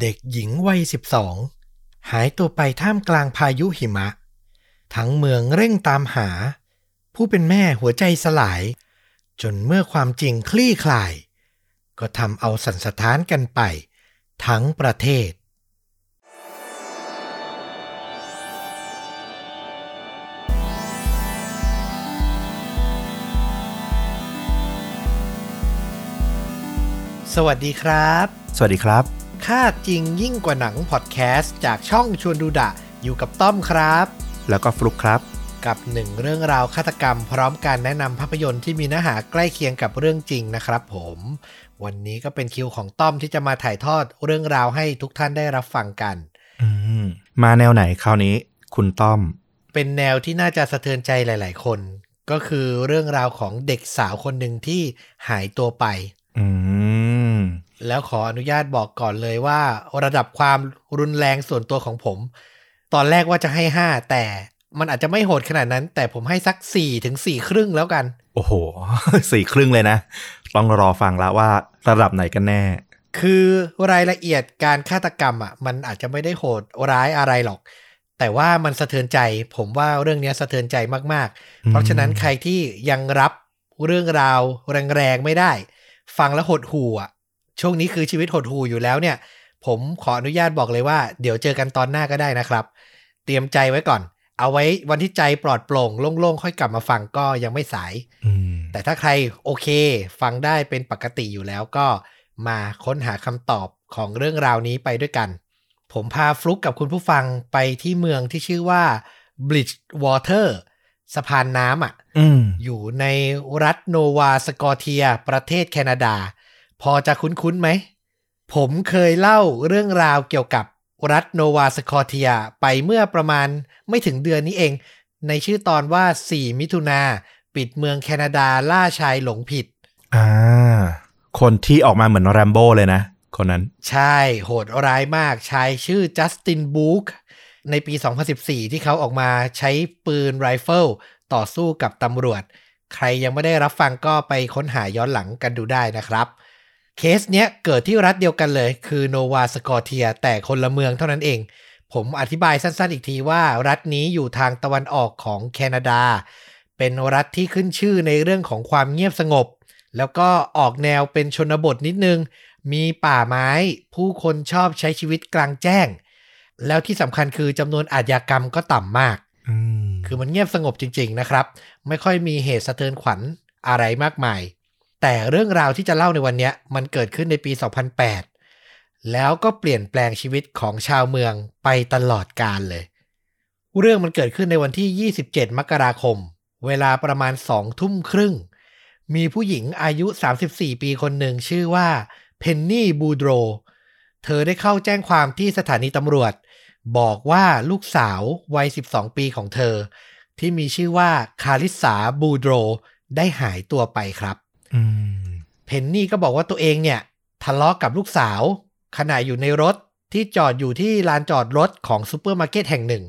เด็กหญิงวัยสิบสองหายตัวไปท่ามกลางพายุหิมะ ทั้งเมืองเร่งตามหา ผู้เป็นแม่หัวใจสลาย จนเมื่อความจริงคลี่คลาย ก็ทำเอาสันสถานกันไป ทั้งประเทศ สวัสดีครับ สวัสดีครับ ค่าจริงยิ่งกว่าหนังพอดแคสต์จากช่องชวนดูดะ อยู่กับต้อมครับ แล้วก็ฟลุกครับ กับหนึ่งเรื่องราวฆาตกรรม พร้อมการแนะนำภาพยนตร์ที่มีเนื้อหาใกล้เคียงกับเรื่องจริงนะครับผม วันนี้ก็เป็นคิวของต้อมที่จะมาถ่ายทอดเรื่องราวให้ทุกท่านได้รับฟังกันอืมมาแนวไหนคราวนี้ คุณต้อม เป็นแนวที่น่าจะสะเทือนใจหลาย ๆ คน ก็คือเรื่องราวของเด็กสาวคนหนึ่งที่หายตัวไป อืม แล้วขออนุญาตบอกก่อนเลยว่า ระดับความรุนแรงส่วนตัวของผม ตอนแรกว่าจะให้ห้าแต่มันอาจจะไม่โหดขนาดนั้น แต่ผมให้สักสี่ถึงสี่ครึ่งแล้วกัน โอ้โหสี่ครึ่งเลยนะ ต้องรอฟังแล้วว่าระดับไหนกันแน่ คือรายละเอียดการฆาตกรรมอะมันอาจจะไม่ได้โหดร้ายอะไรหรอก แต่ว่ามันสะเทือนใจ ผมว่าเรื่องเนี้ยสะเทือนใจมากๆ เพราะฉะนั้นใครที่ยังรับเรื่องราวแรงๆไม่ได้ ฟังแล้วหดหู่อะ ช่วงนี้คือชีวิตหดหู่อยู่แล้วเนี่ย ผมขออนุญาตบอกเลยว่า เดี๋ยวเจอกันตอนหน้าก็ได้นะครับ เตรียมใจไว้ก่อน เอาไว้วันที่ใจปลอดโปร่งโล่งๆค่อยกลับมาฟังก็ยังไม่สายอืมแต่ถ้าใครโอเค ฟังได้เป็นปกติอยู่แล้วก็มาค้นหาคำตอบของเรื่องราวนี้ไปด้วยกัน ผมพาฟลุกกับคุณผู้ฟังไปที่เมืองที่ชื่อว่า Bridgewater สะพานน้ำอะอืมอยู่ในรัฐโนวาสกอเทีย ประเทศแคนาดา พอจะคุ้นๆไหม ผมเคยเล่าเรื่องราวเกี่ยวกับรัฐโนวาสกอเทียไปเมื่อประมาณไม่ถึงเดือนนี้เอง ในชื่อตอนว่า 4 มิถุนาปิดเมืองแคนาดาล่าชายหลงผิด อ่า คนที่ออกมาเหมือนแรมโบ้เลยนะ คนนั้น ใช่โหดร้ายมากชายชื่อจัสตินบูคในปี 2014 ที่เขาออกมาใช้ปืนไรเฟิลต่อสู้กับตำรวจ ใครยังไม่ได้รับฟังก็ไปค้นหาย้อนหลังกันดูได้นะครับ เคสเนี้ยเกิดที่รัฐเดียวกันเลย คือโนวาสโกเชียแต่คนละเมืองเท่านั้นเอง ผมอธิบายสั้นๆอีกทีว่า รัฐนี้อยู่ทางตะวันออกของแคนาดา เป็นรัฐที่ขึ้นชื่อในเรื่องของความเงียบสงบ แล้วก็ออกแนวเป็นชนบทนิดนึง มีป่าไม้ ผู้คนชอบใช้ชีวิตกลางแจ้ง แล้วที่สำคัญคือจำนวนอาชญากรรมก็ต่ำมากอืมคือมันเงียบสงบจริง ๆนะครับ ไม่ค่อยมีเหตุสะเทือนขวัญอะไรมากมาย แต่เรื่องราวที่จะเล่าในวันนี้มันเกิดขึ้นในปี 2008 แล้วก็เปลี่ยนแปลงชีวิตของชาวเมืองไปตลอดกาลเลย เรื่องมันเกิดขึ้นในวันที่ 27 มกราคม เวลาประมาณสองทุ่มครึ่ง มีผู้หญิงอายุ 34 ปีคนหนึ่งชื่อว่าเพนนีบูโดรเธอได้เข้าแจ้งความที่สถานีตำรวจ บอกว่าลูกสาววัย 12 ปีของเธอ ที่มีชื่อว่าคาริสซาบูโดรได้หายตัวไปครับ เพนนีก็บอกว่าตัวเองเนี่ย ทะเลาะกับลูกสาว ขณะอยู่ในรถที่จอดอยู่ที่ลานจอดรถของซูเปอร์มาร์เก็ตแห่งหนึ่ง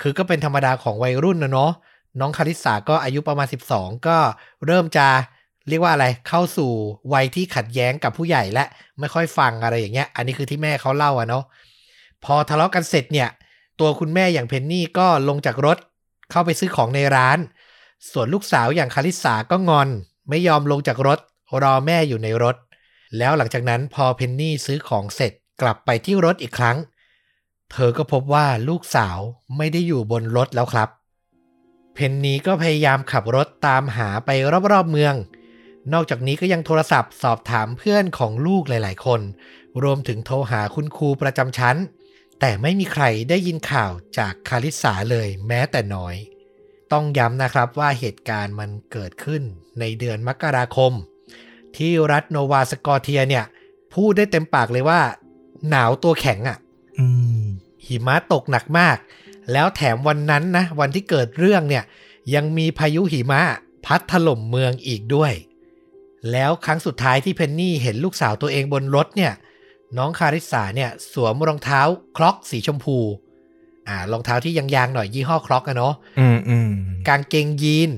คือก็เป็นธรรมดาของวัยรุ่นนะเนาะน้องคาริสาก็อายุประมาณ 12 ก็เริ่มจะเรียกว่าอะไรเข้าสู่วัยที่ขัดแย้งกับผู้ใหญ่และไม่ค่อยฟังอะไรอย่างเงี้ย อันนี้คือที่แม่เขาเล่าอะเนาะพอทะเลาะกันเสร็จเนี่ย ตัวคุณแม่อย่างเพนนี่ก็ลงจากรถเข้าไปซื้อของในร้าน ส่วนลูกสาวอย่างคาริสาก็งอน ไม่ยอมลงจากรถ รอแม่อยู่ในรถ แล้วหลังจากนั้นพอเพนนี่ซื้อของเสร็จกลับไปที่รถอีกครั้ง เธอก็พบว่าลูกสาวไม่ได้อยู่บนรถแล้วครับ เพนนีก็พยายามขับรถตามหาไปรอบๆเมือง นอกจากนี้ก็ยังโทรศัพท์สอบถามเพื่อนของลูกหลายๆ คน รวมถึงโทรหาคุณครูประจำชั้น แต่ไม่มีใครได้ยินข่าวจากคาริสาเลยแม้แต่น้อย ต้องย้ำนะครับว่าเหตุการณ์มันเกิดขึ้นในเดือนมกราคม ที่รัฐโนวาสกอเทียเนี่ย พูดได้เต็มปากเลยว่า หนาวตัวแข็งอะ่ะอืมหิมะตกหนักมาก แล้วแถมวันนั้นนะ วันที่เกิดเรื่องเนี่ย ยังมีพายุหิมะพัดถล่มเมืองอีกด้วย แล้วครั้งสุดท้ายที่เพนนี่เห็นลูกสาวตัวเองบนรถเนี่ย น้องคาริสาเนี่ย สวมรองเท้าคล็อกสีชมพู อ่ารองเท้าที่ยางๆหน่อยยี่ห้อคล็อกอะเนาะอืมอืมกางเกงยีน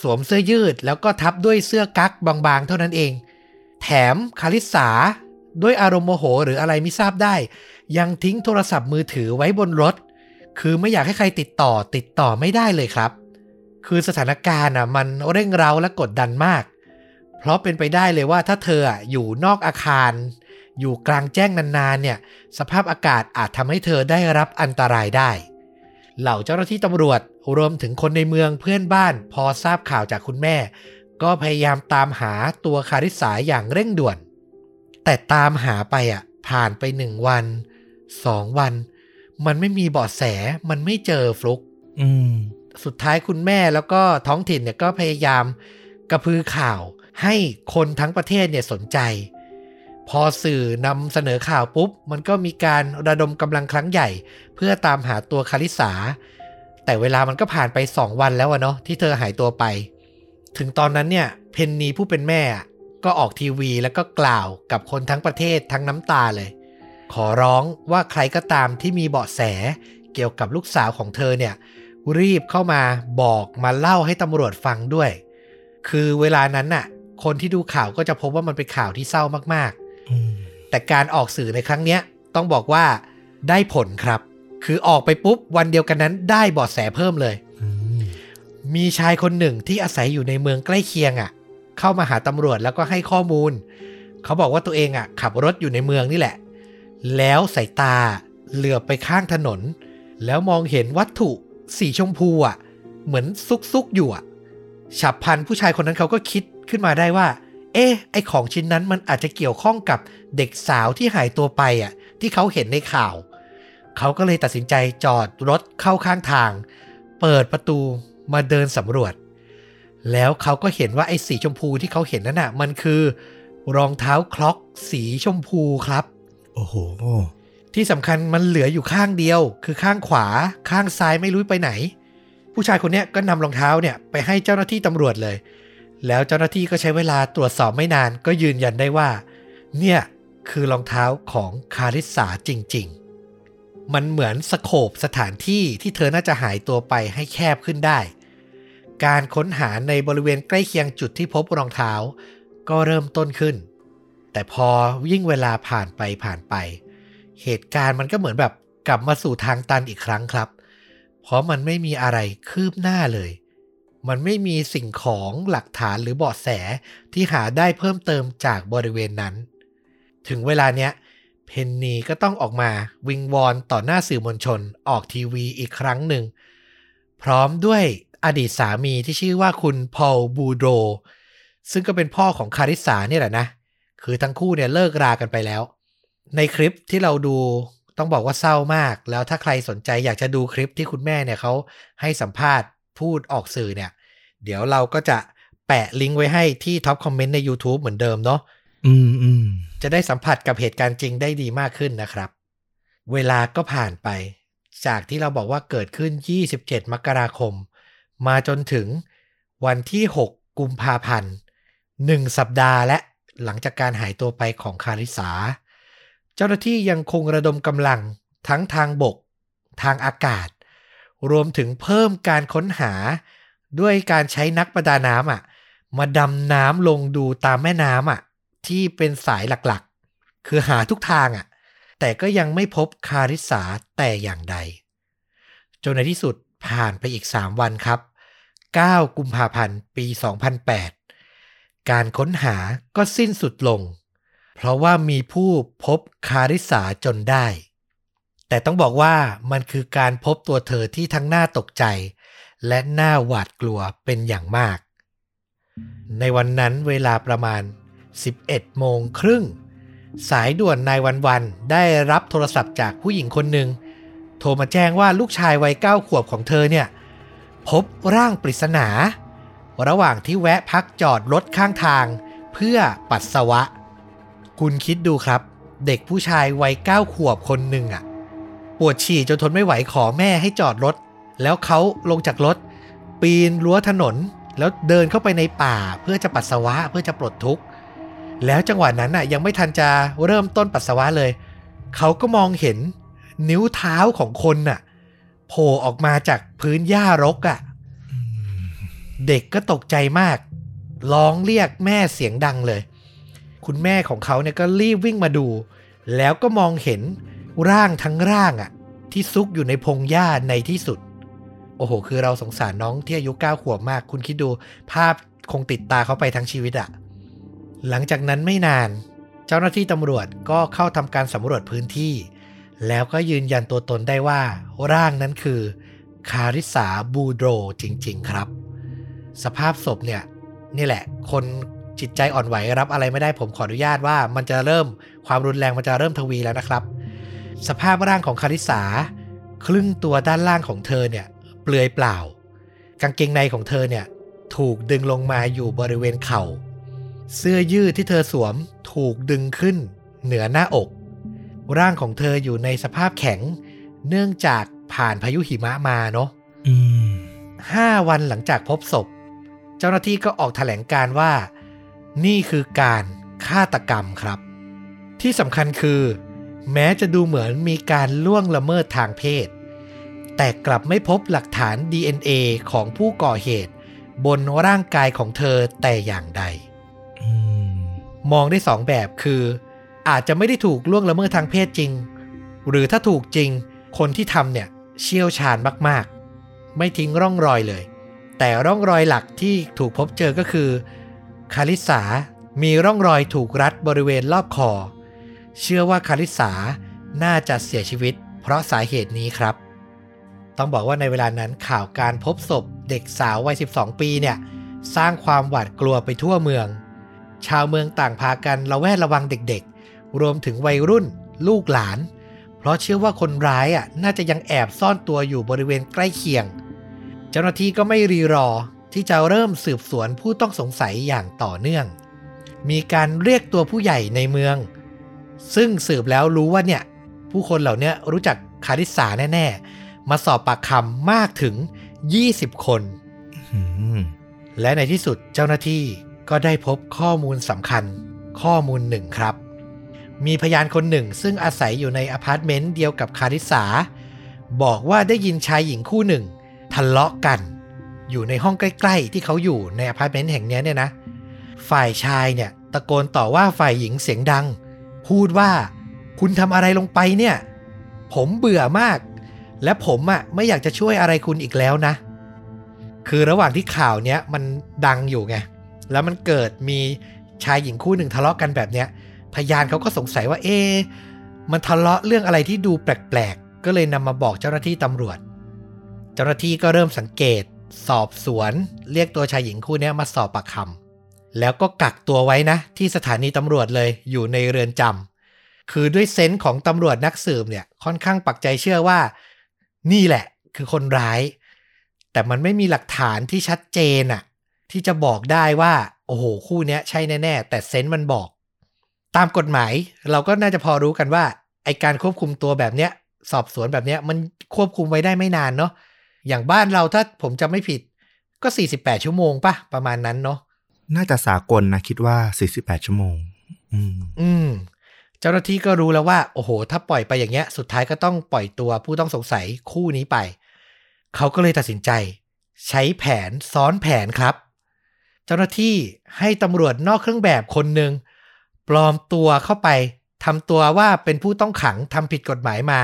สวมเสื้อยืด แล้วก็ทับด้วยเสื้อกั๊กบางๆ เท่านั้นเอง แถมคาริสาด้วยอารมณ์โมโหหรืออะไรไม่ทราบได้ ยังทิ้งโทรศัพท์มือถือไว้บนรถ คือไม่อยากให้ใครติดต่อติดต่อไม่ได้เลยครับ คือสถานการณ์อะมันเร่งเร้าและกดดันมาก เพราะเป็นไปได้เลยว่าถ้าเธออะอยู่นอกอาคาร อยู่กลางแจ้งนานๆเนี่ยสภาพอากาศอาจทำให้เธอได้รับอันตรายได้ เหล่าเจ้าหน้าที่ตำรวจรวมถึงคนในเมืองเพื่อนบ้าน พอทราบข่าวจากคุณแม่ ก็พยายามตามหาตัวคาริสาอย่างเร่งด่วน แต่ตามหาไปอะผ่านไปหนึ่งวันสองวัน มันไม่มีเบาะแสมันไม่เจอฟลุกสุดท้ายคุณแม่แล้วก็ท้องถิ่นเนี่ยก็พยายามกระพือข่าวให้คนทั้งประเทศเนี่ยสนใจ พอสื่อนำเสนอข่าวปุ๊บ มันก็มีการระดมกำลังครั้งใหญ่ เพื่อตามหาตัวคาริสา แต่เวลามันก็ผ่านไป 2 วันแล้วอะเนาะที่เธอหายตัวไป ถึงตอนนั้นเนี่ยเพนนีผู้เป็นแม่ก็ออกทีวีแล้วก็กล่าวกับคนทั้งประเทศทั้งน้ำตาเลย ขอร้องว่าใครก็ตามที่มีเบาะแสเกี่ยวกับลูกสาวของเธอเนี่ยรีบเข้ามาบอกมาเล่าให้ตำรวจฟังด้วย คือเวลานั้นน่ะ คนที่ดูข่าวก็จะพบว่ามันเป็นข่าวที่เศร้ามากๆ แต่การออกสื่อในครั้งเนี้ยต้องบอกว่าได้ผลครับ คือออกไปปุ๊บวันเดียวกันนั้นได้เบาะแสเพิ่มเลยอืมมีชายคนหนึ่งที่อาศัยอยู่ในเมืองใกล้เคียงอะ เข้ามาหาตำรวจแล้วก็ให้ข้อมูล เขาบอกว่าตัวเองอะ ขับรถอยู่ในเมืองนี่แหละ แล้วสายตาเหลือบไปข้างถนน แล้วมองเห็นวัตถุสีชมพูอะ เหมือนซุกซุกๆอยู่อะฉับพลันผู้ชายคนนั้นเขาก็คิดขึ้นมาได้ว่า เอ๊ะไอของชิ้นนั้นมันอาจจะเกี่ยวข้องกับเด็กสาวที่หายตัวไปอะที่เขาเห็นในข่าว เขาก็เลยตัดสินใจจอดรถเข้าข้างทาง เปิดประตูมาเดินสำรวจ แล้วเขาก็เห็นว่าไอ้สีชมพูที่เขาเห็นนั่นน่ะ มันคือรองเท้าคล็อกสีชมพูครับ โอ้โห ที่สำคัญมันเหลืออยู่ข้างเดียว คือข้างขวาข้างซ้ายไม่รู้ไปไหน ผู้ชายคนเนี้ยก็นำรองเท้าเนี่ยไปให้เจ้าหน้าที่ตำรวจเลย แล้วเจ้าหน้าที่ก็ใช้เวลาตรวจสอบไม่นานก็ยืนยันได้ว่า เนี่ยคือรองเท้าของคาริสาจริง ๆ มันเหมือนสโคบสถานที่ที่เธอน่าจะหายตัวไปให้แคบขึ้นได้ การค้นหาในบริเวณใกล้เคียงจุดที่พบรองเท้า ก็เริ่มต้นขึ้น แต่พอยิ่งเวลาผ่านไปผ่านไป เหตุการณ์มันก็เหมือนแบบกลับมาสู่ทางตันอีกครั้งครับ เพราะมันไม่มีอะไรคืบหน้าเลย มันไม่มีสิ่งของหลักฐานหรือเบาะแสที่หาได้เพิ่มเติมจากบริเวณนั้น ถึงเวลาเนี้ยเพนนีก็ต้องออกมาวิงวอนต่อหน้าสื่อมวลชนออกทีวีอีกครั้งหนึ่ง พร้อมด้วยอดีตสามีที่ชื่อว่าคุณพอลบูโด ซึ่งก็เป็นพ่อของคาริสาเนี่ยแหละนะ คือทั้งคู่เนี่ยเลิกรากันไปแล้ว ในคลิปที่เราดูต้องบอกว่าเศร้ามาก แล้วถ้าใครสนใจอยากจะดูคลิปที่คุณแม่เนี่ยเขาให้สัมภาษณ์ พูดออกสื่อเนี่ย เดี๋ยวเราก็จะแปะลิงก์ไว้ให้ที่ท็อปคอมเมนต์ใน YouTube เหมือนเดิมเนาะอืมอืมจะได้สัมผัสกับเหตุการณ์จริงได้ดีมากขึ้นนะครับ เวลาก็ผ่านไป จากที่เราบอกว่าเกิดขึ้น 27 มกราคม มาจนถึงวันที่ 6 กุมภาพันธ์หนึ่งสัปดาห์และหลังจากการหายตัวไปของคาริสา เจ้าหน้าที่ยังคงระดมกำลังทั้งทางบก ทางอากาศ รวมถึงเพิ่มการค้นหาด้วยการใช้นักประดาน้ำอะ มาดำน้ำลงดูตามแม่น้ำอะ ที่เป็นสายหลักๆ คือหาทุกทางอะ แต่ก็ยังไม่พบคาริสาแต่อย่างใด จนในที่สุดผ่านไปอีก 3 วันครับ 9 กุมภาพันธ์ปี 2008 การค้นหาก็สิ้นสุดลง เพราะว่ามีผู้พบคาริสาจนได้ แต่ต้องบอกว่ามันคือการพบตัวเธอที่ทั้งน่าตกใจ และน่าหวาดกลัวเป็นอย่างมาก ในวันนั้นเวลาประมาณ 11 โมงครึ่ง สายด่วนนายวันวันได้รับโทรศัพท์จากผู้หญิงคนหนึ่ง โทรมาแจ้งว่าลูกชายวัยเก้าขวบของเธอเนี่ย พบร่างปริศนา ระหว่างที่แวะพักจอดรถข้างทาง เพื่อปัสสาวะ คุณคิดดูครับ เด็กผู้ชายวัยเก้าขวบคนหนึ่งอะ ปวดฉี่จนทนไม่ไหวขอแม่ให้จอดรถ แล้วเขาลงจากรถ ปีนรั้วถนน แล้วเดินเข้าไปในป่าเพื่อจะปัสสาวะเพื่อจะปลดทุกข์แล้วจังหวะนั้นน่ะยังไม่ทันจะเริ่มต้นปัสสาวะเลย เขาก็มองเห็นนิ้วเท้าของคนน่ะโผล่ออกมาจากพื้นหญ้ารกอะ่ะ เด็กก็ตกใจมาก ร้องเรียกแม่เสียงดังเลย คุณแม่ของเขาเนี่ยก็รีบวิ่งมาดู แล้วก็มองเห็น ร่างทั้งร่างอะ่ะ ที่ซุกอยู่ในพงหญ้าในที่สุด โอ้โห คือเราสงสารน้องที่อายุเก้าขวบมาก คุณคิดดูภาพคงติดตาเขาไปทั้งชีวิตอะหลังจากนั้นไม่นาน เจ้าหน้าที่ตำรวจก็เข้าทำการสำรวจพื้นที่ แล้วก็ยืนยันตัวตนได้ว่า ร่างนั้นคือ คาริสาบูโดรจริง ๆ ครับ สภาพศพเนี่ยนี่แหละ คนจิตใจอ่อนไหวรับอะไรไม่ได้ผมขออนุญาตว่ามันจะเริ่มความรุนแรงมันจะเริ่มทวีแล้วนะครับ สภาพร่างของคาริสาครึ่งตัวด้านล่างของเธอเนี่ย เปลือยเปล่า กางเกงในของเธอเนี่ย ถูกดึงลงมาอยู่บริเวณเข่า เสื้อยืดที่เธอสวมถูกดึงขึ้น เหนือหน้าอก ร่างของเธออยู่ในสภาพแข็ง เนื่องจากผ่านพายุหิมะมาเนาะอืมห้าวันหลังจากพบศพ เจ้าหน้าที่ก็ออกแถลงการว่า นี่คือการฆาตกรรมครับ ที่สำคัญคือ แม้จะดูเหมือนมีการล่วงละเมิดทางเพศ แต่กลับไม่พบหลักฐาน DNA ของผู้ก่อเหตุ บนร่างกายของเธอแต่อย่างใดอืมมองได้สองแบบคือ อาจจะไม่ได้ถูกล่วงละเมิดทางเพศจริง หรือถ้าถูกจริง คนที่ทำเนี่ยเชี่ยวชาญมากๆ ไม่ทิ้งร่องรอยเลย แต่ร่องรอยหลักที่ถูกพบเจอก็คือ คาริสามีร่องรอยถูกรัดบริเวณรอบคอ เชื่อว่าคาริสาน่าจะเสียชีวิต เพราะสาเหตุนี้ครับ ต้องบอกว่าในเวลานั้นข่าวการพบศพเด็กสาววัย 12 ปีเนี่ยสร้างความหวาดกลัวไปทั่วเมือง ชาวเมืองต่างพากันระแวดระวังเด็กๆ รวมถึงวัยรุ่น ลูกหลาน เพราะเชื่อว่าคนร้ายอะน่าจะยังแอบซ่อนตัวอยู่บริเวณใกล้เคียง เจ้าหน้าที่ก็ไม่รีรอที่จะเริ่มสืบสวนผู้ต้องสงสัยอย่างต่อเนื่อง มีการเรียกตัวผู้ใหญ่ในเมือง ซึ่งสืบแล้วรู้ว่าเนี่ย ผู้คนเหล่านี้รู้จักคาริสซาแน่ ๆ มาสอบปากคำมากถึง 20 คนอืมและในที่สุดเจ้าหน้าที่ก็ได้พบข้อมูลสำคัญข้อมูลหนึ่งครับ มีพยานคนหนึ่งซึ่งอาศัยอยู่ในอพาร์ตเมนต์เดียวกับคาริสซา บอกว่าได้ยินชายหญิงคู่หนึ่ง ทะเลาะกัน อยู่ในห้องใกล้ ๆ ที่เขาอยู่ในอพาร์ตเมนต์แห่งเนี้ยเนี่ยนะ ฝ่ายชายเนี่ยตะโกนต่อว่าฝ่ายหญิงเสียงดัง พูดว่าคุณทำอะไรลงไปเนี่ย ผมเบื่อมาก และผมอะไม่อยากจะช่วยอะไรคุณอีกแล้วนะ คือระหว่างที่ข่าวเนี้ยมันดังอยู่ไง แล้วมันเกิดมีชายหญิงคู่หนึ่งทะเลาะกันแบบเนี้ย พยานเขาก็สงสัยว่าเอ๊ะมันทะเลาะเรื่องอะไรที่ดูแปลกๆ ก็เลยนำมาบอกเจ้าหน้าที่ตำรวจ เจ้าหน้าที่ก็เริ่มสังเกต สอบสวน เรียกตัวชายหญิงคู่นี้มาสอบปากคำ แล้วก็กักตัวไว้นะ ที่สถานีตำรวจเลยอยู่ในเรือนจำคือด้วยเซนส์ของตำรวจนักสืบเนี่ยค่อนข้างปักใจเชื่อว่า นี่แหละคือคนร้าย แต่มันไม่มีหลักฐานที่ชัดเจนอะที่จะบอกได้ว่า โอ้โห คู่เนี้ยใช่แน่ ๆ แต่เซนส์มันบอก ตามกฎหมายเราก็น่าจะพอรู้กันว่าไอการควบคุมตัวแบบเนี้ย สอบสวนแบบเนี้ยมันควบคุมไว้ได้ไม่นานเนาะอย่างบ้านเราถ้าผมจำไม่ผิดก็ 48 ชั่วโมงปะประมาณนั้นเนาะ น่าจะสากลนะคิดว่า 48 ชั่วโมง อืม อืม เจ้าหน้าที่ก็รู้แล้วว่า โอ้โห ถ้าปล่อยไปอย่างเงี้ย สุดท้ายก็ต้องปล่อยตัวผู้ต้องสงสัยคู่นี้ไป เขาก็เลยตัดสินใจ ใช้แผนซ้อนแผนครับ เจ้าหน้าที่ให้ตำรวจนอกเครื่องแบบคนหนึ่งปลอมตัวเข้าไปทำตัวว่าเป็นผู้ต้องขังทำผิดกฎหมายมา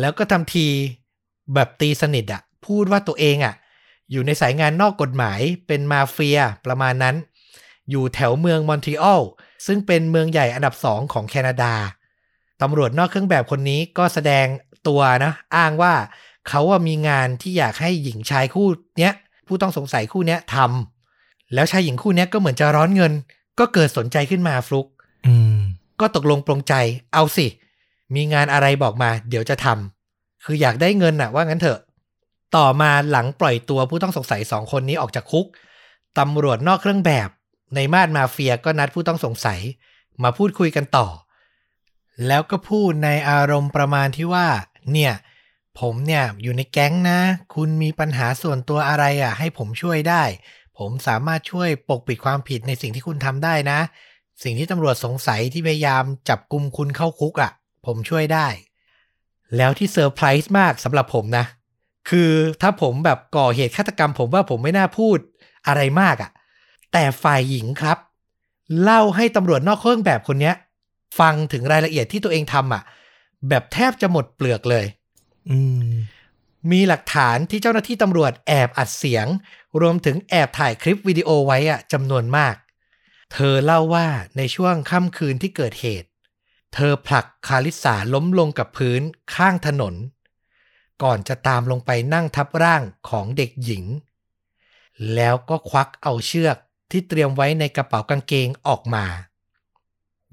แล้วก็ทำทีแบบตีสนิทอะพูดว่าตัวเองอะ อยู่ในสายงานนอกกฎหมายเป็นมาเฟียประมาณนั้น อยู่แถวเมืองมอนทรีออลซึ่งเป็นเมืองใหญ่อันดับสองของแคนาดาตำรวจนอกเครื่องแบบคนนี้ก็แสดงตัวนะ อ้างว่าเขาว่ามีงานที่อยากให้หญิงชายคู่เนี้ยผู้ต้องสงสัยคู่เนี้ยทำแล้วชายหญิงคู่เนี้ยก็เหมือนจะร้อนเงิน ก็เกิดสนใจขึ้นมาฟลุกอืมก็ตกลงปรงใจ เอาสิ มีงานอะไรบอกมา เดี๋ยวจะทำคืออยากได้เงินน่ะ ว่างั้นเถอะ ต่อมาหลังปล่อยตัวผู้ต้องสงสัยสองคนนี้ออกจากคุกตำรวจนอกเครื่องแบบในมาดมาเฟียก็นัดผู้ต้องสงสัย มาพูดคุยกันต่อ แล้วก็พูดในอารมณ์ประมาณที่ว่า เนี่ย ผมเนี่ยอยู่ในแก๊งนะ คุณมีปัญหาส่วนตัวอะไรอะ ให้ผมช่วยได้ ผมสามารถช่วยปกปิดความผิดในสิ่งที่คุณทำได้นะ สิ่งที่ตำรวจสงสัยที่พยายามจับกลุ่มคุณเข้าคุกอะ่ะ ผมช่วยได้ แล้วที่เซอร์ไพรส์มากสำหรับผมนะ คือถ้าผมแบบก่อเหตุฆาตกรรม ผมว่าผมไม่น่าพูดอะไรมากอะ่ะ แต่ฝ่ายหญิงครับ เล่าให้ตำรวจนอกเครื่องแบบคนเนี้ย ฟังถึงรายละเอียดที่ตัวเองทำอะ แบบแทบจะหมดเปลือกเลย อืมมีหลักฐานที่เจ้าหน้าที่ตำรวจแอบอัดเสียง รวมถึงแอบถ่ายคลิปวิดีโอไว้อะจำนวนมาก เธอเล่าว่าในช่วงค่ำคืนที่เกิดเหตุ เธอผลักคาริสาล้มลงกับพื้นข้างถนน ก่อนจะตามลงไปนั่งทับร่างของเด็กหญิง แล้วก็ควักเอาเชือกที่เตรียมไว้ในกระเป๋ากางเกงออกมา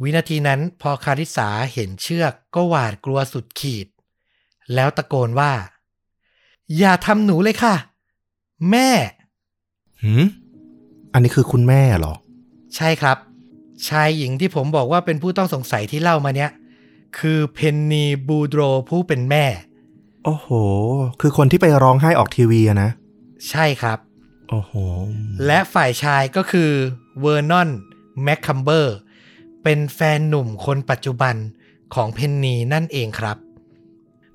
วินาทีนั้นพอคาริสาเห็นเชือกก็หวาดกลัวสุดขีด แล้วตะโกนว่า อย่าทำหนูเลยค่ะ แม่หืมอันนี้คือคุณแม่เหรอ ใช่ครับ ชายหญิงที่ผมบอกว่าเป็นผู้ต้องสงสัยที่เล่ามาเนี้ยคือเพนนีบูโดรผู้เป็นแม่ โอ้โห คือคนที่ไปร้องไห้ออกทีวีอะนะ ใช่ครับ โอ้โห และฝ่ายชายก็คือเวอร์นอนแมคคัมเบอร์เป็นแฟนหนุ่มคนปัจจุบันของเพนนีนั่นเองครับ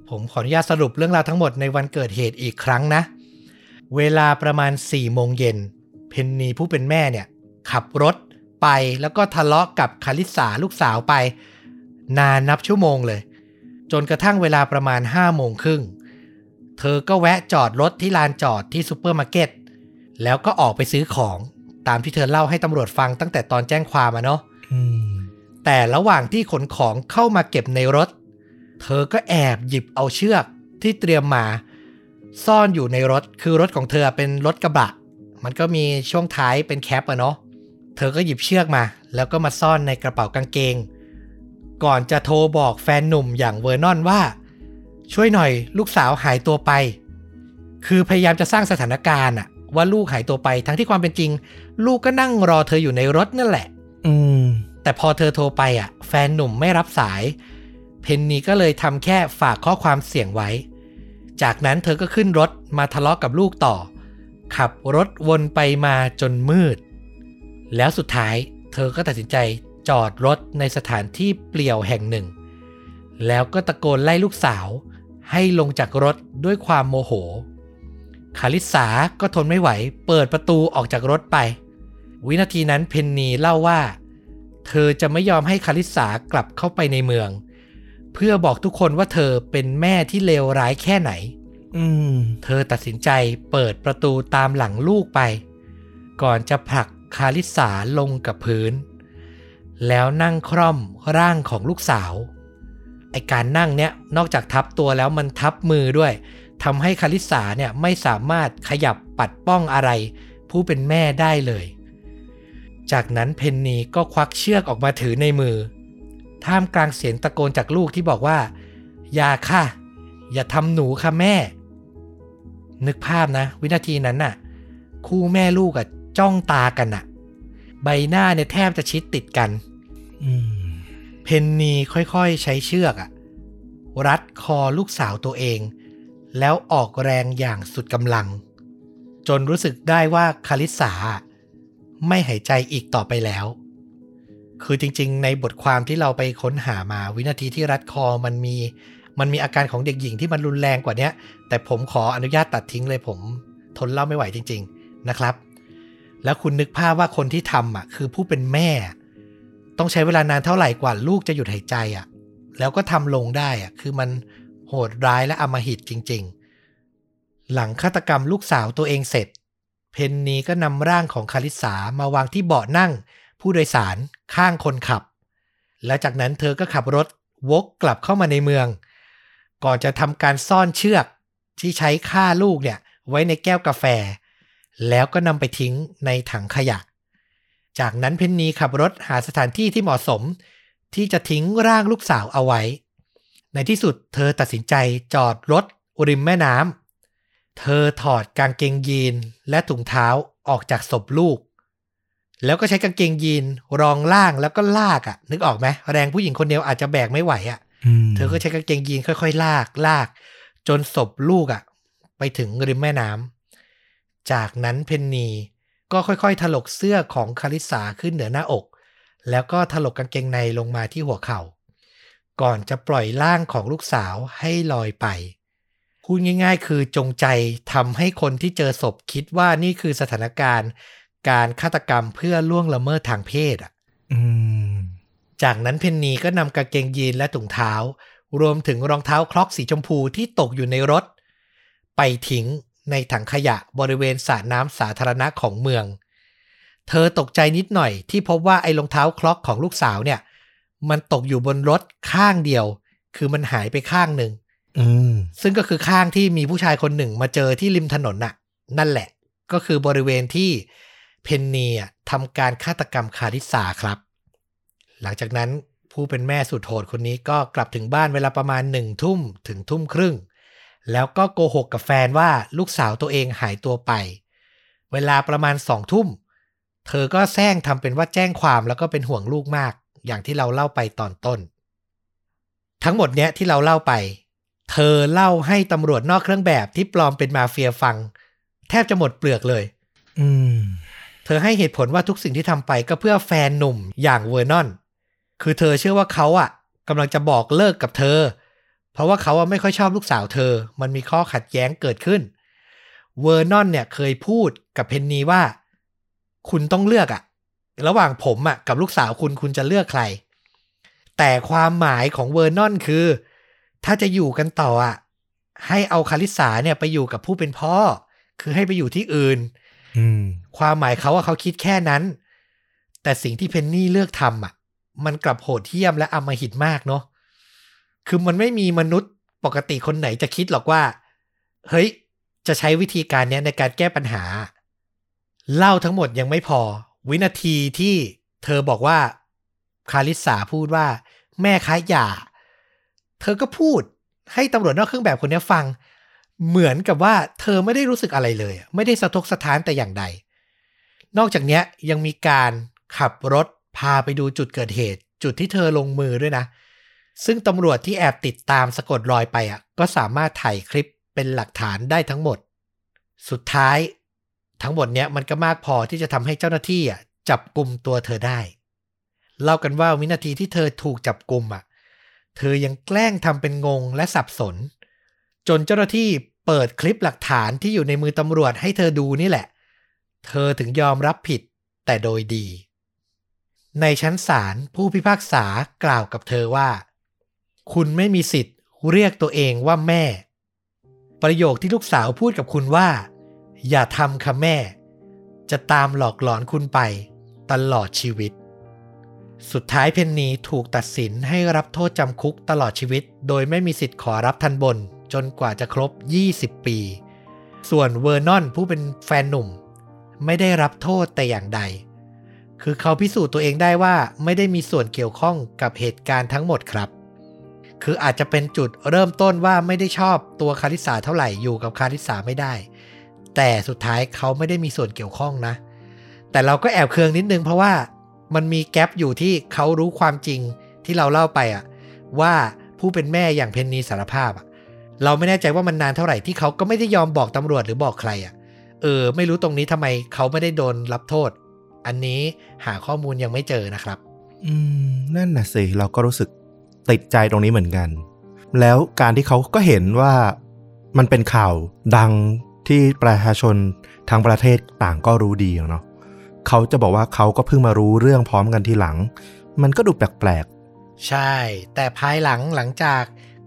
ผมขออนุญาตสรุปเรื่องราวทั้งหมดในวันเกิดเหตุอีกครั้งนะ เวลาประมาณ4โมงเย็น เพนนีผู้เป็นแม่เนี่ย ขับรถไปแล้วก็ทะเลาะกับคาริสซาลูกสาวไป นานนับชั่วโมงเลย จนกระทั่งเวลาประมาณ5โมงครึ่ง เธอก็แวะจอดรถที่ลานจอดที่ซูเปอร์มาร์เก็ต แล้วก็ออกไปซื้อของตามที่เธอเล่าให้ตำรวจฟังตั้งแต่ตอนแจ้งความอะเนาะอืมแต่ระหว่างที่ขนของเข้ามาเก็บในรถ เธอก็แอบหยิบเอาเชือกที่เตรียมมา ซ่อนอยู่ในรถ คือรถของเธอเป็นรถกระบะ มันก็มีช่วงท้ายเป็น cab อะเนาะ เธอก็หยิบเชือกมา แล้วก็มาซ่อนในกระเป๋ากางเกง ก่อนจะโทรบอกแฟนหนุ่มอย่างเวอร์นอนว่า ช่วยหน่อยลูกสาวหายตัวไป คือพยายามจะสร้างสถานการณ์อะว่าลูกหายตัวไปทั้งที่ความเป็นจริง ลูกก็นั่งรอเธออยู่ในรถนั่นแหละ อืม แต่พอเธอโทรไปอะ แฟนหนุ่มไม่รับสาย เพนนีก็เลยทำแค่ฝากข้อความเสียงไว้ จากนั้นเธอก็ขึ้นรถมาทะเลาะกับลูกต่อ ขับรถวนไปมาจนมืด แล้วสุดท้าย เธอก็ตัดสินใจ จอดรถในสถานที่เปลี่ยวแห่งหนึ่ง แล้วก็ตะโกนไล่ลูกสาว ให้ลงจากรถด้วยความโมโห คาริสาก็ทนไม่ไหว เปิดประตูออกจากรถไป วินาทีนั้นเพนนีเล่าว่า เธอจะไม่ยอมให้คาริสากลับเข้าไปในเมือง เพื่อบอกทุกคนว่าเธอเป็นแม่ที่เลวร้ายแค่ไหนอืมเธอตัดสินใจเปิดประตูตามหลังลูกไป ก่อนจะผลักคาริสาลงกับพื้น แล้วนั่งคร่อมร่างของลูกสาว ไอการนั่งเนี้ยนอกจากทับตัวแล้วมันทับมือด้วยทำให้คาริสาเนี่ยไม่สามารถขยับปัดป้องอะไร ผู้เป็นแม่ได้เลย จากนั้นเพนนีก็ควักเชือกออกมาถือในมือ ท่ามกลางเสียงตะโกนจากลูกที่บอกว่า อย่าค่ะ อย่าทำหนูค่ะแม่ นึกภาพนะ วินาทีนั้นน่ะ คู่แม่ลูกอะจ้องตากันน่ะ ใบหน้าเนี่ยแทบจะชิดติดกันอืมเพนนีค่อยๆใช้เชือกอะรัดคอลูกสาวตัวเอง แล้วออกแรงอย่างสุดกำลัง จนรู้สึกได้ว่าคาริสาไม่หายใจอีกต่อไปแล้ว คือจริงๆ ในบทความที่เราไปค้นหามาวินาทีที่รัดคอมันมีมันมีอาการของเด็กหญิงที่มันรุนแรงกว่าเนี้ยแต่ผมขออนุญาตตัดทิ้งเลยผมทนเล่าไม่ไหวจริง ๆ นะครับ แล้วคุณนึกภาพว่าคนที่ทำอะ คือผู้เป็นแม่ ต้องใช้เวลานานเท่าไหร่กว่าลูกจะหยุดหายใจอะ แล้วก็ทำลงได้อะ คือมันโหดร้ายและอำมหิตจริง ๆ หลังฆาตกรรมลูกสาวตัวเองเสร็จ เพนนีก็นำร่างของคาริสามาวางที่เบาะนั่ง ผู้โดยสารข้างคนขับ และจากนั้นเธอก็ขับรถวกกลับเข้ามาในเมือง ก่อนจะทำการซ่อนเชือกที่ใช้ฆ่าลูกเนี่ย ไว้ในแก้วกาแฟ แล้วก็นำไปทิ้งในถังขยะ จากนั้นเพนนีขับรถหาสถานที่ที่เหมาะสม ที่จะทิ้งร่างลูกสาวเอาไว้ ในที่สุดเธอตัดสินใจจอดรถริมแม่น้ำ เธอถอดกางเกงยีนและถุงเท้าออกจากศพลูก แล้วก็ใช้กางเกงยีนรองล่างแล้วก็ลากอะ่ะ นึกออกไหมแรงผู้หญิงคนเดียวอาจจะแบกไม่ไหวอะ่ะมเธอก็ใช้กางเกงยีนค่อยๆ ลากลาก จนศพลูกอะ่ะ ไปถึงริมแม่น้ำ จากนั้นเพนนีก็ค่อยๆ ถลกเสื้อของคาริสาขึ้นเหนือหน้าอก แล้วก็ถลกกางเกงในลงมาที่หัวเข่า ก่อนจะปล่อยร่างของลูกสาวให้ลอยไป พูดง่ายๆ คือจงใจทำให้คนที่เจอศพคิดว่านี่คือสถานการณ์ การฆาตกรรมเพื่อล่วงละเมิดทางเพศอะอืมจากนั้นเพนนีก็นำกางเกงยีนและถุงเท้า รวมถึงรองเท้าคล็อกสีชมพูที่ตกอยู่ในรถ ไปทิ้ง ในถังขยะบริเวณสระน้ำสาธารณะของเมือง เธอตกใจนิดหน่อยที่พบว่าไอ้รองเท้าคล็อกของลูกสาวเนี่ย มันตกอยู่บนรถข้างเดียว คือมันหายไปข้างหนึ่งอืมซึ่งก็คือข้างที่มีผู้ชายคนหนึ่งมาเจอที่ริมถนนน่ะ นั่นแหละ ก็คือบริเวณที่เพนนีอะทำการฆาตกรรมคาริสาครับ หลังจากนั้นผู้เป็นแม่สุดโหดคนนี้ก็กลับถึงบ้านเวลาประมาณหนึ่งทุ่มถึงทุ่มครึ่ง แล้วก็โกหกกับแฟนว่าลูกสาวตัวเองหายตัวไป เวลาประมาณสองทุ่ม เธอก็แซงทำเป็นว่าแจ้งความแล้วก็เป็นห่วงลูกมาก อย่างที่เราเล่าไปตอนต้น ทั้งหมดเนี้ยที่เราเล่าไป เธอเล่าให้ตำรวจนอกเครื่องแบบที่ปลอมเป็นมาเฟียฟัง แทบจะหมดเปลือกเลย อืม เธอให้เหตุผลว่าทุกสิ่งที่ทำไปก็เพื่อแฟนหนุ่มอย่างเวอร์นอน คือเธอเชื่อว่าเขาอะกำลังจะบอกเลิกกับเธอ เพราะว่าเขาไม่ค่อยชอบลูกสาวเธอ มันมีข้อขัดแย้งเกิดขึ้น เวอร์นอนเนี่ยเคยพูดกับเพนนีว่า คุณต้องเลือกอะระหว่างผมอะกับลูกสาวคุณคุณจะเลือกใคร แต่ความหมายของเวอร์นอนคือ ถ้าจะอยู่กันต่ออะให้เอาคาริสซาเนี่ยไปอยู่กับผู้เป็นพ่อ คือให้ไปอยู่ที่อื่นความหมายเขาว่าเขาคิดแค่นั้น แต่สิ่งที่เพนนีเลือกทำอะมันกลับโหดเหี้ยมและอำมหิตมากเนาะ คือมันไม่มีมนุษย์ปกติคนไหนจะคิดหรอกว่า เฮ้ย จะใช้วิธีการนี้ในการแก้ปัญหา เล่าทั้งหมดยังไม่พอ วินาทีที่เธอบอกว่าคาริสาพูดว่า แม่ค้าหย่า เธอก็พูดให้ตำรวจนอกเครื่องแบบคนนี้ฟัง เหมือนกับว่าเธอไม่ได้รู้สึกอะไรเลย ไม่ได้สะทกสะท้านแต่อย่างใด นอกจากนี้ยยังมีการขับรถพาไปดูจุดเกิดเหตุ จุดที่เธอลงมือด้วยนะ ซึ่งตำรวจที่แอบติดตามสะกดรอยไปอะ ก็สามารถถ่ายคลิปเป็นหลักฐานได้ทั้งหมด สุดท้าย ทั้งหมดเนี้ยมันก็มากพอที่จะทำให้เจ้าหน้าที่อะจับกลุ่มตัวเธอได้ เล่ากันว่าวินาทีที่เธอถูกจับกลุ่มอะ เธอยังแกล้งทำเป็นงงและสับสน จนเจ้าหน้าที่เปิดคลิปหลักฐานที่อยู่ในมือตำรวจให้เธอดูนี่แหละ เธอถึงยอมรับผิดแต่โดยดี ในชั้นศาลผู้พิพากษากล่าวกับเธอว่า คุณไม่มีสิทธิ์ เรียกตัวเองว่าแม่ ประโยคที่ลูกสาวพูดกับคุณว่า อย่าทำค่ะแม่ จะตามหลอกหลอนคุณไป ตลอดชีวิต สุดท้ายเพนนีถูกตัดสินให้รับโทษจำคุกตลอดชีวิต โดยไม่มีสิทธิ์ขอรับทันบน จนกว่าจะครบ 20 ปี ส่วนเวอร์นอนผู้เป็นแฟนหนุ่ม ไม่ได้รับโทษแต่อย่างใดคือเขาพิสูจน์ตัวเองได้ว่าไม่ได้มีส่วนเกี่ยวข้องกับเหตุการณ์ทั้งหมดครับ คืออาจจะเป็นจุดเริ่มต้นว่าไม่ได้ชอบตัวคาริสาเท่าไหร่อยู่กับคาริสาไม่ได้ แต่สุดท้ายเขาไม่ได้มีส่วนเกี่ยวข้องนะ แต่เราก็แอบเคืองนิดนึงเพราะว่ามันมีแกลบอยู่ที่เขารู้ความจริงที่เราเล่าไปอะว่าผู้เป็นแม่อย่างเพนนีสารภาพอะเราไม่แน่ใจว่ามันนานเท่าไหร่ที่เขาก็ไม่ได้ยอมบอกตำรวจหรือบอกใครอะเออ ไม่รู้ตรงนี้ทำไมเขาไม่ได้โดนรับโทษ อันนี้หาข้อมูลยังไม่เจอนะครับ อืมนั่นน่ะสิเราก็รู้สึก ติดใจตรงนี้เหมือนกัน แล้วการที่เขาก็เห็นว่ามันเป็นข่าวดังที่ประชาชนทางประเทศต่างก็รู้ดีเนาะเขาจะบอกว่าเขาก็เพิ่งมารู้เรื่องพร้อมกันทีหลัง มันก็ดูแปลกๆ ใช่ แต่ภายหลังหลังจาก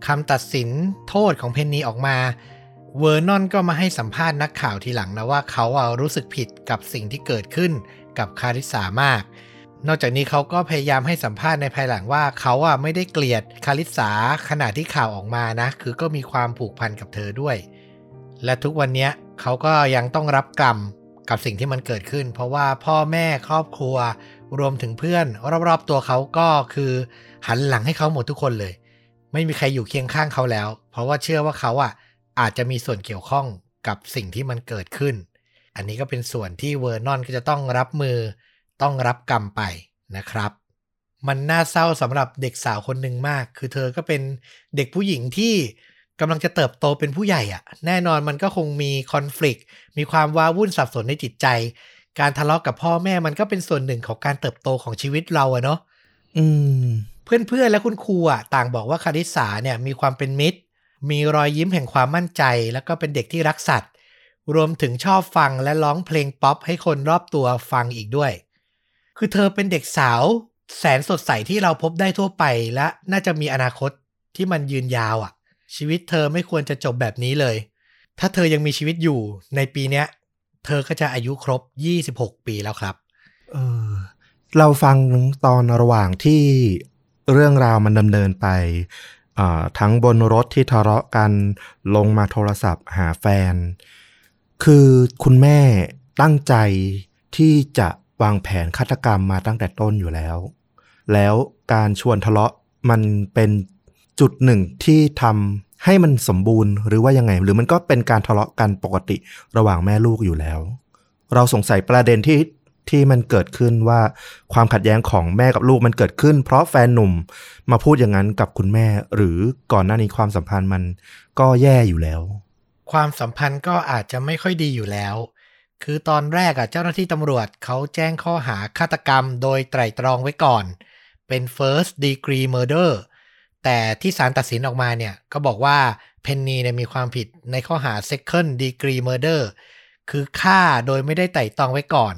คำตัดสินโทษของเพนนีออกมา เวอร์นอนก็มาให้สัมภาษณ์นักข่าวทีหลังนะว่าเขาเอะรู้สึกผิดกับสิ่งที่เกิดขึ้นกับคาริสามาก นอกจากนี้เขาก็พยายามให้สัมภาษณ์ในภายหลังว่าเขาอะไม่ได้เกลียดคาริสาขณะที่ข่าวออกมานะ คือก็มีความผูกพันกับเธอด้วย และทุกวันนี้เขาก็ยังต้องรับกรรมกับสิ่งที่มันเกิดขึ้น เพราะว่าพ่อแม่ครอบครัว รวมถึงเพื่อน รอบๆตัวเขาก็คือหันหลังให้เขาหมดทุกคนเลย ไม่มีใครอยู่เคียงข้างเขาแล้ว เพราะว่าเชื่อว่าเขาอะอาจจะมีส่วนเกี่ยวข้องกับสิ่งที่มันเกิดขึ้น อันนี้ก็เป็นส่วนที่เวอร์นอนก็จะต้องรับมือ ต้องรับกรรมไปนะครับ มันน่าเศร้าสำหรับเด็กสาวคนหนึ่งมาก คือเธอก็เป็นเด็กผู้หญิงที่กำลังจะเติบโตเป็นผู้ใหญ่อะแน่นอนมันก็คงมีคอน FLICT มีความว้าวุ่นสับสนในจิตใจ การทะเลาะกับพ่อแม่มันก็เป็นส่วนหนึ่งของการเติบโตของชีวิตเราอะเนาะๆอืม เพื่อนๆและคุณครูอะต่างบอกว่าคาริสาเนี่ยมีความเป็นมิตร มีรอยยิ้มแห่งความมั่นใจ แล้วก็เป็นเด็กที่รักสัตว์ รวมถึงชอบฟังและร้องเพลงป๊อปให้คนรอบตัวฟังอีกด้วย คือเธอเป็นเด็กสาว แสนสดใสที่เราพบได้ทั่วไปและน่าจะมีอนาคตที่มันยืนยาวอะ่ะ ชีวิตเธอไม่ควรจะจบแบบนี้เลย ถ้าเธอยังมีชีวิตอยู่ในปีเนี้ย เธอก็จะอายุครบ 26 ปีแล้วครับ เออ เราฟังตอนระหว่างที่เรื่องราวมันดำเนินไปทั้งบนรถที่ทะเลาะกันลงมาโทรศัพท์หาแฟน คือคุณแม่ตั้งใจที่จะ วางแผนฆาตกรรมมาตั้งแต่ต้นอยู่แล้ว แล้วการชวนทะเลาะมันเป็นจุดหนึ่งที่ทำให้มันสมบูรณ์หรือว่ายังไง หรือมันก็เป็นการทะเลาะกันปกติระหว่างแม่ลูกอยู่แล้ว เราสงสัยประเด็นที่ที่มันเกิดขึ้นว่าความขัดแย้งของแม่กับลูกมันเกิดขึ้น เพราะแฟนหนุ่มมาพูดอย่างนั้นกับคุณแม่ หรือก่อนหน้านี้ความสัมพันธ์มันก็แย่อยู่แล้ว ความสัมพันธ์ก็อาจจะไม่ค่อยดีอยู่แล้ว คือตอนแรกอะเจ้าหน้าที่ตำรวจเขาแจ้งข้อหาฆาตกรรมโดยไตร่ตรองไว้ก่อน เป็น first degree murder แต่ที่ศาลตัดสินออกมาเนี่ย ก็บอกว่าเพนนีเนี่ยมีความผิดในข้อหา second degree murder คือฆ่าโดยไม่ได้ไต่ตรองไว้ก่อน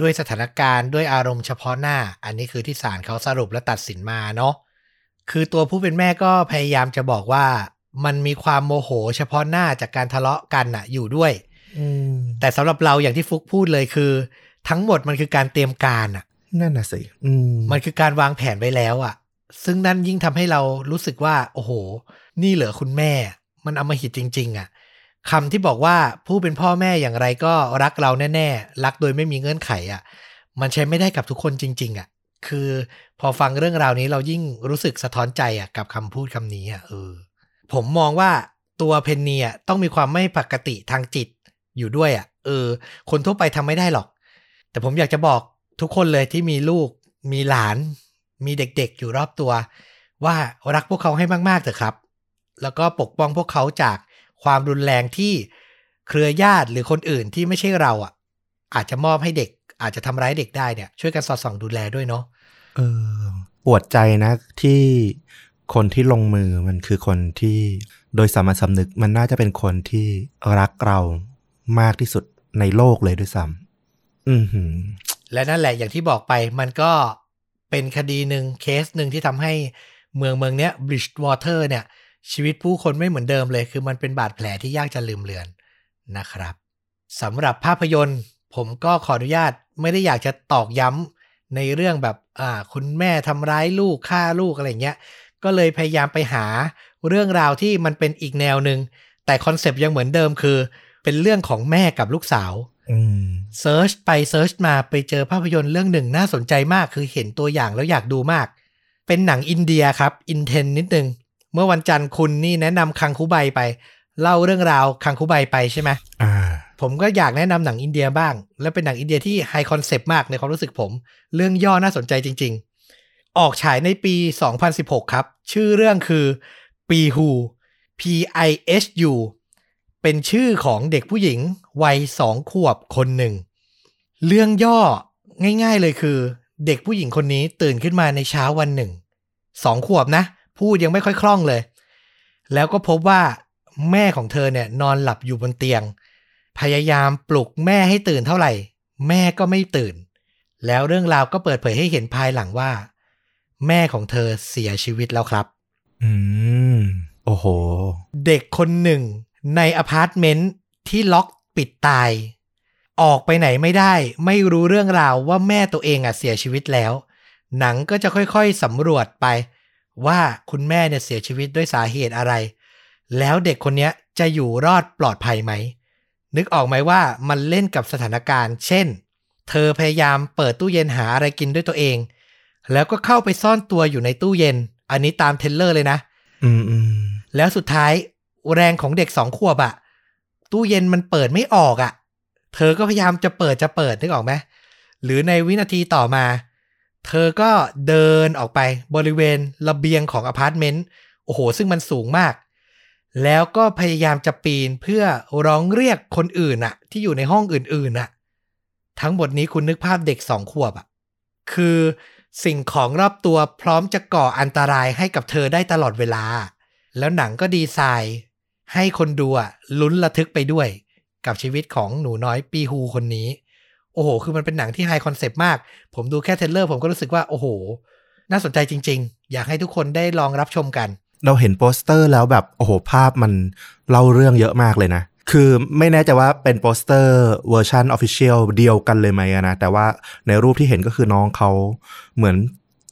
ด้วยสถานการณ์ด้วยอารมณ์เฉพาะหน้า อันนี้คือที่ศาลเขาสรุปและตัดสินมาเนาะคือตัวผู้เป็นแม่ก็พยายามจะบอกว่า มันมีความโมโหเฉพาะหน้าจากการทะเลาะกันน่ะอยู่ด้วย แต่สำหรับเราอย่างที่ฟุกพูดเลยคือ ทั้งหมดมันคือการเตรียมการอะนั่นน่ะสิอืมมันคือการวางแผนไว้แล้วอะซึ่งนั่นยิ่งทำให้เรารู้สึกว่า โอ้โห นี่เหลือคุณแม่ มันเอามาหิดจริง ๆอะคำที่บอกว่าผู้เป็นพ่อแม่อย่างไรก็รักเราแน่ๆ รักโดยไม่มีเงื่อนไขอะมันใช้ไม่ได้กับทุกคนจริง ๆอะคือพอฟังเรื่องราวนี้เรายิ่งรู้สึกสะท้อนใจอะกับคำพูดคำนี้อะเออผมมองว่าตัวเพนนีอะต้องมีความไม่ปกติทางจิต อยู่ด้วยอะเออ คนทั่วไปทำไม่ได้หรอก แต่ผมอยากจะบอกทุกคนเลยที่มีลูก มีหลาน มีเด็กๆอยู่รอบตัว ว่ารักพวกเขาให้มากๆเถอะครับ แล้วก็ปกป้องพวกเขาจากความรุนแรงที่เครือญาติหรือคนอื่นที่ไม่ใช่เราอะ อาจจะมอบให้เด็ก อาจจะทำร้ายเด็กได้เนี่ย ช่วยกันสอดส่องดูแลด้วยเนาะเออปวดใจนะที่คนที่ลงมือมันคือคนที่โดยสามัญสำนึกมันน่าจะเป็นคนที่รักเรา มากที่สุดในโลกเลยด้วยซ้ำอือหือและนั่นแหละอย่างที่บอกไปมันก็เป็นคดีหนึ่งเคสหนึ่งที่ทำให้เมืองเมืองเนี้ยบริดจ์วอเตอร์เนี่ย ชีวิตผู้คนไม่เหมือนเดิมเลย คือมันเป็นบาดแผลที่ยากจะลืมเลือนนะครับสำหรับภาพยนตร์ ผมก็ขออนุญาตไม่ได้อยากจะตอกย้ำในเรื่องแบบอ่าคุณแม่ทำร้ายลูกฆ่าลูกอะไรเงี้ยก็เลยพยายามไปหาเรื่องราวที่มันเป็นอีกแนวหนึ่งแต่ concept ยังเหมือนเดิมคือ เป็นเรื่องของแม่กับลูกสาวอืม search ไป search มาไปเจอภาพยนตร์เรื่องหนึ่งน่าสนใจมากคือเห็นตัวอย่างแล้วอยากดูมาก เป็นหนังอินเดียครับ อินเทรนด์นิดนึง เมื่อวันจันทร์คุณนี่แนะนำคังคุไบไป เล่าเรื่องราวคังคุไบไปใช่ไหมอ่าผมก็อยากแนะนำหนังอินเดียบ้าง และเป็นหนังอินเดียที่ high concept มากในความรู้สึกผม เรื่องย่อน่าสนใจจริง ๆ ออกฉายในปี 2016 ครับ ชื่อเรื่องคือปีฮู P I H U เป็นชื่อของเด็กผู้หญิงวัยสองขวบคนหนึ่ง เรื่องย่อง่ายๆเลยคือ เด็กผู้หญิงคนนี้ตื่นขึ้นมาในเช้าวันหนึ่งสองขวบนะ พูดยังไม่ค่อยคล่องเลย แล้วก็พบว่าแม่ของเธอเนี่ยนอนหลับอยู่บนเตียง พยายามปลุกแม่ให้ตื่นเท่าไหร่ แม่ก็ไม่ตื่น แล้วเรื่องราวก็เปิดเผยให้เห็นภายหลังว่า แม่ของเธอเสียชีวิตแล้วครับ อืม โอ้โห เด็กคนหนึ่ง ในอพาร์ตเมนต์ที่ล็อกปิดตาย ออกไปไหนไม่ได้ ไม่รู้เรื่องราวว่าแม่ตัวเองอะเสียชีวิตแล้ว หนังก็จะค่อยๆสำรวจไป ว่าคุณแม่เนี่ยเสียชีวิตด้วยสาเหตุอะไร แล้วเด็กคนเนี้ยจะอยู่รอดปลอดภัยไหม นึกออกไหมว่ามันเล่นกับสถานการณ์ เช่น เธอพยายามเปิดตู้เย็นหาอะไรกินด้วยตัวเอง แล้วก็เข้าไปซ่อนตัวอยู่ในตู้เย็น อันนี้ตามเทรลเลอร์เลยนะอืมอืมแล้วสุดท้าย แรงของเด็กสองขวบอะตู้เย็นมันเปิดไม่ออกอะเธอก็พยายามจะเปิดจะเปิดนึกออกไหมหรือในวินาทีต่อมา เธอก็เดินออกไปบริเวณระเบียงของอพาร์ตเมนต์โอ้โห ซึ่งมันสูงมาก แล้วก็พยายามจะปีนเพื่อร้องเรียกคนอื่นอะที่อยู่ในห้องอื่นๆอะทั้งหมดนี้คุณนึกภาพเด็กสองขวบอะคือสิ่งของรอบตัวพร้อมจะก่ออันตรายให้กับเธอได้ตลอดเวลา แล้วหนังก็ดีไซน์ ให้คนดูอะลุ้นระทึกไปด้วย กับชีวิตของหนูน้อยปีฮูคนนี้ โอ้โห คือมันเป็นหนังที่ high concept มาก ผมดูแค่ trailer ผมก็รู้สึกว่า โอ้โห น่าสนใจจริง ๆ อยากให้ทุกคนได้ลองรับชมกัน เราเห็นโปสเตอร์แล้วแบบ โอ้โห ภาพมันเล่าเรื่องเยอะมากเลยนะ คือไม่แน่ใจว่าเป็นโปสเตอร์เวอร์ชัน official เดียวกันเลยไหมนะ แต่ว่าในรูปที่เห็นก็คือน้องเขาเหมือน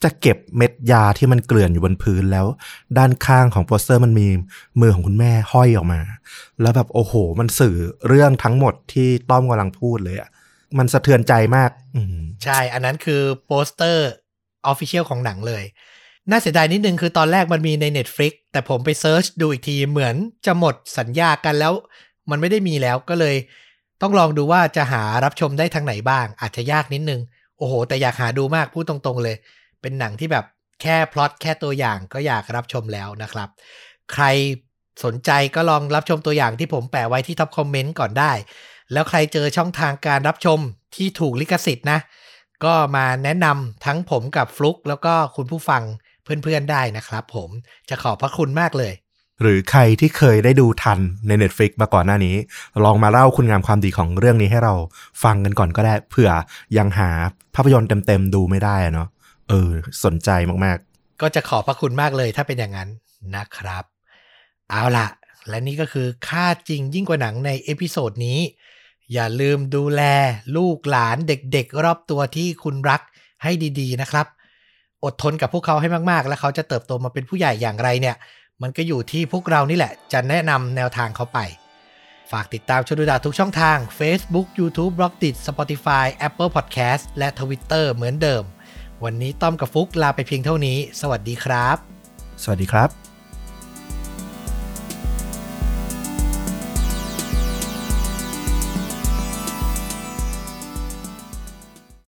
จะเก็บเม็ดยาที่มันเกลื่อนอยู่บนพื้นแล้ว ด้านข้างของโปสเตอร์มันมีมือของคุณแม่ห้อยออกมา แล้วแบบโอ้โห มันสื่อเรื่องทั้งหมดที่ต้อมกำลังพูดเลยอะมันสะเทือนใจมากอืใช่ อันนั้นคือโปสเตอร์ official ของหนังเลย น่าเสียดายนิดนึงคือตอนแรกมันมีใน Netflix แต่ผมไป search ดูอีกทีเหมือนจะหมดสัญญากันแล้ว มันไม่ได้มีแล้วก็เลย ต้องลองดูว่าจะหารับชมได้ทางไหนบ้าง อาจจะยากนิดนึง โอ้โห แต่อยากหาดูมากพูดตรงๆเลย เป็นหนังที่แบบแค่พล็อตแค่ตัวอย่างก็อยากรับชมแล้วนะครับ ใครสนใจก็ลองรับชมตัวอย่างที่ผมแปะไว้ที่ท็อปคอมเมนต์ก่อนได้ แล้วใครเจอช่องทางการรับชมที่ถูกลิขสิทธิ์นะ ก็มาแนะนำทั้งผมกับฟลุกแล้วก็คุณผู้ฟังเพื่อนๆได้นะครับผมจะขอบพระคุณมากเลย หรือใครที่เคยได้ดูทันใน Netflix มาก่อนหน้านี้ ลองมาเล่าคุณงามความดีของเรื่องนี้ให้เราฟังกันก่อนก็ได้เผื่อยังหาภาพยนตร์เต็มๆดูไม่ได้อะเนาะ เออ สนใจมากก็จะขอบพระคุณมากเลยถ้าเป็นอย่างนั้นนะครับ เอาล่ะและนี่ก็คือฆาตจริงยิ่งกว่าหนังใน episode นี้ อย่าลืมดูแลลูกหลานเด็กๆ รอบตัวที่คุณรักให้ดีๆนะครับ อดทนกับพวกเขาให้มากๆ แล้วเขาจะเติบโตมาเป็นผู้ใหญ่อย่างไรเนี่ย มันก็อยู่ที่พวกเรานี่แหละ จะแนะนำแนวทางเขาไป ฝากติดตามชนุดาทุกช่องทาง Facebook YouTube b l o g d i t Spotify Apple Podcast และ Twitter เหมือนเดิม วันนี้ต้อมกับฟุกลาไปเพียงเท่านี้ สวัสดีครับ สวัสดีครับ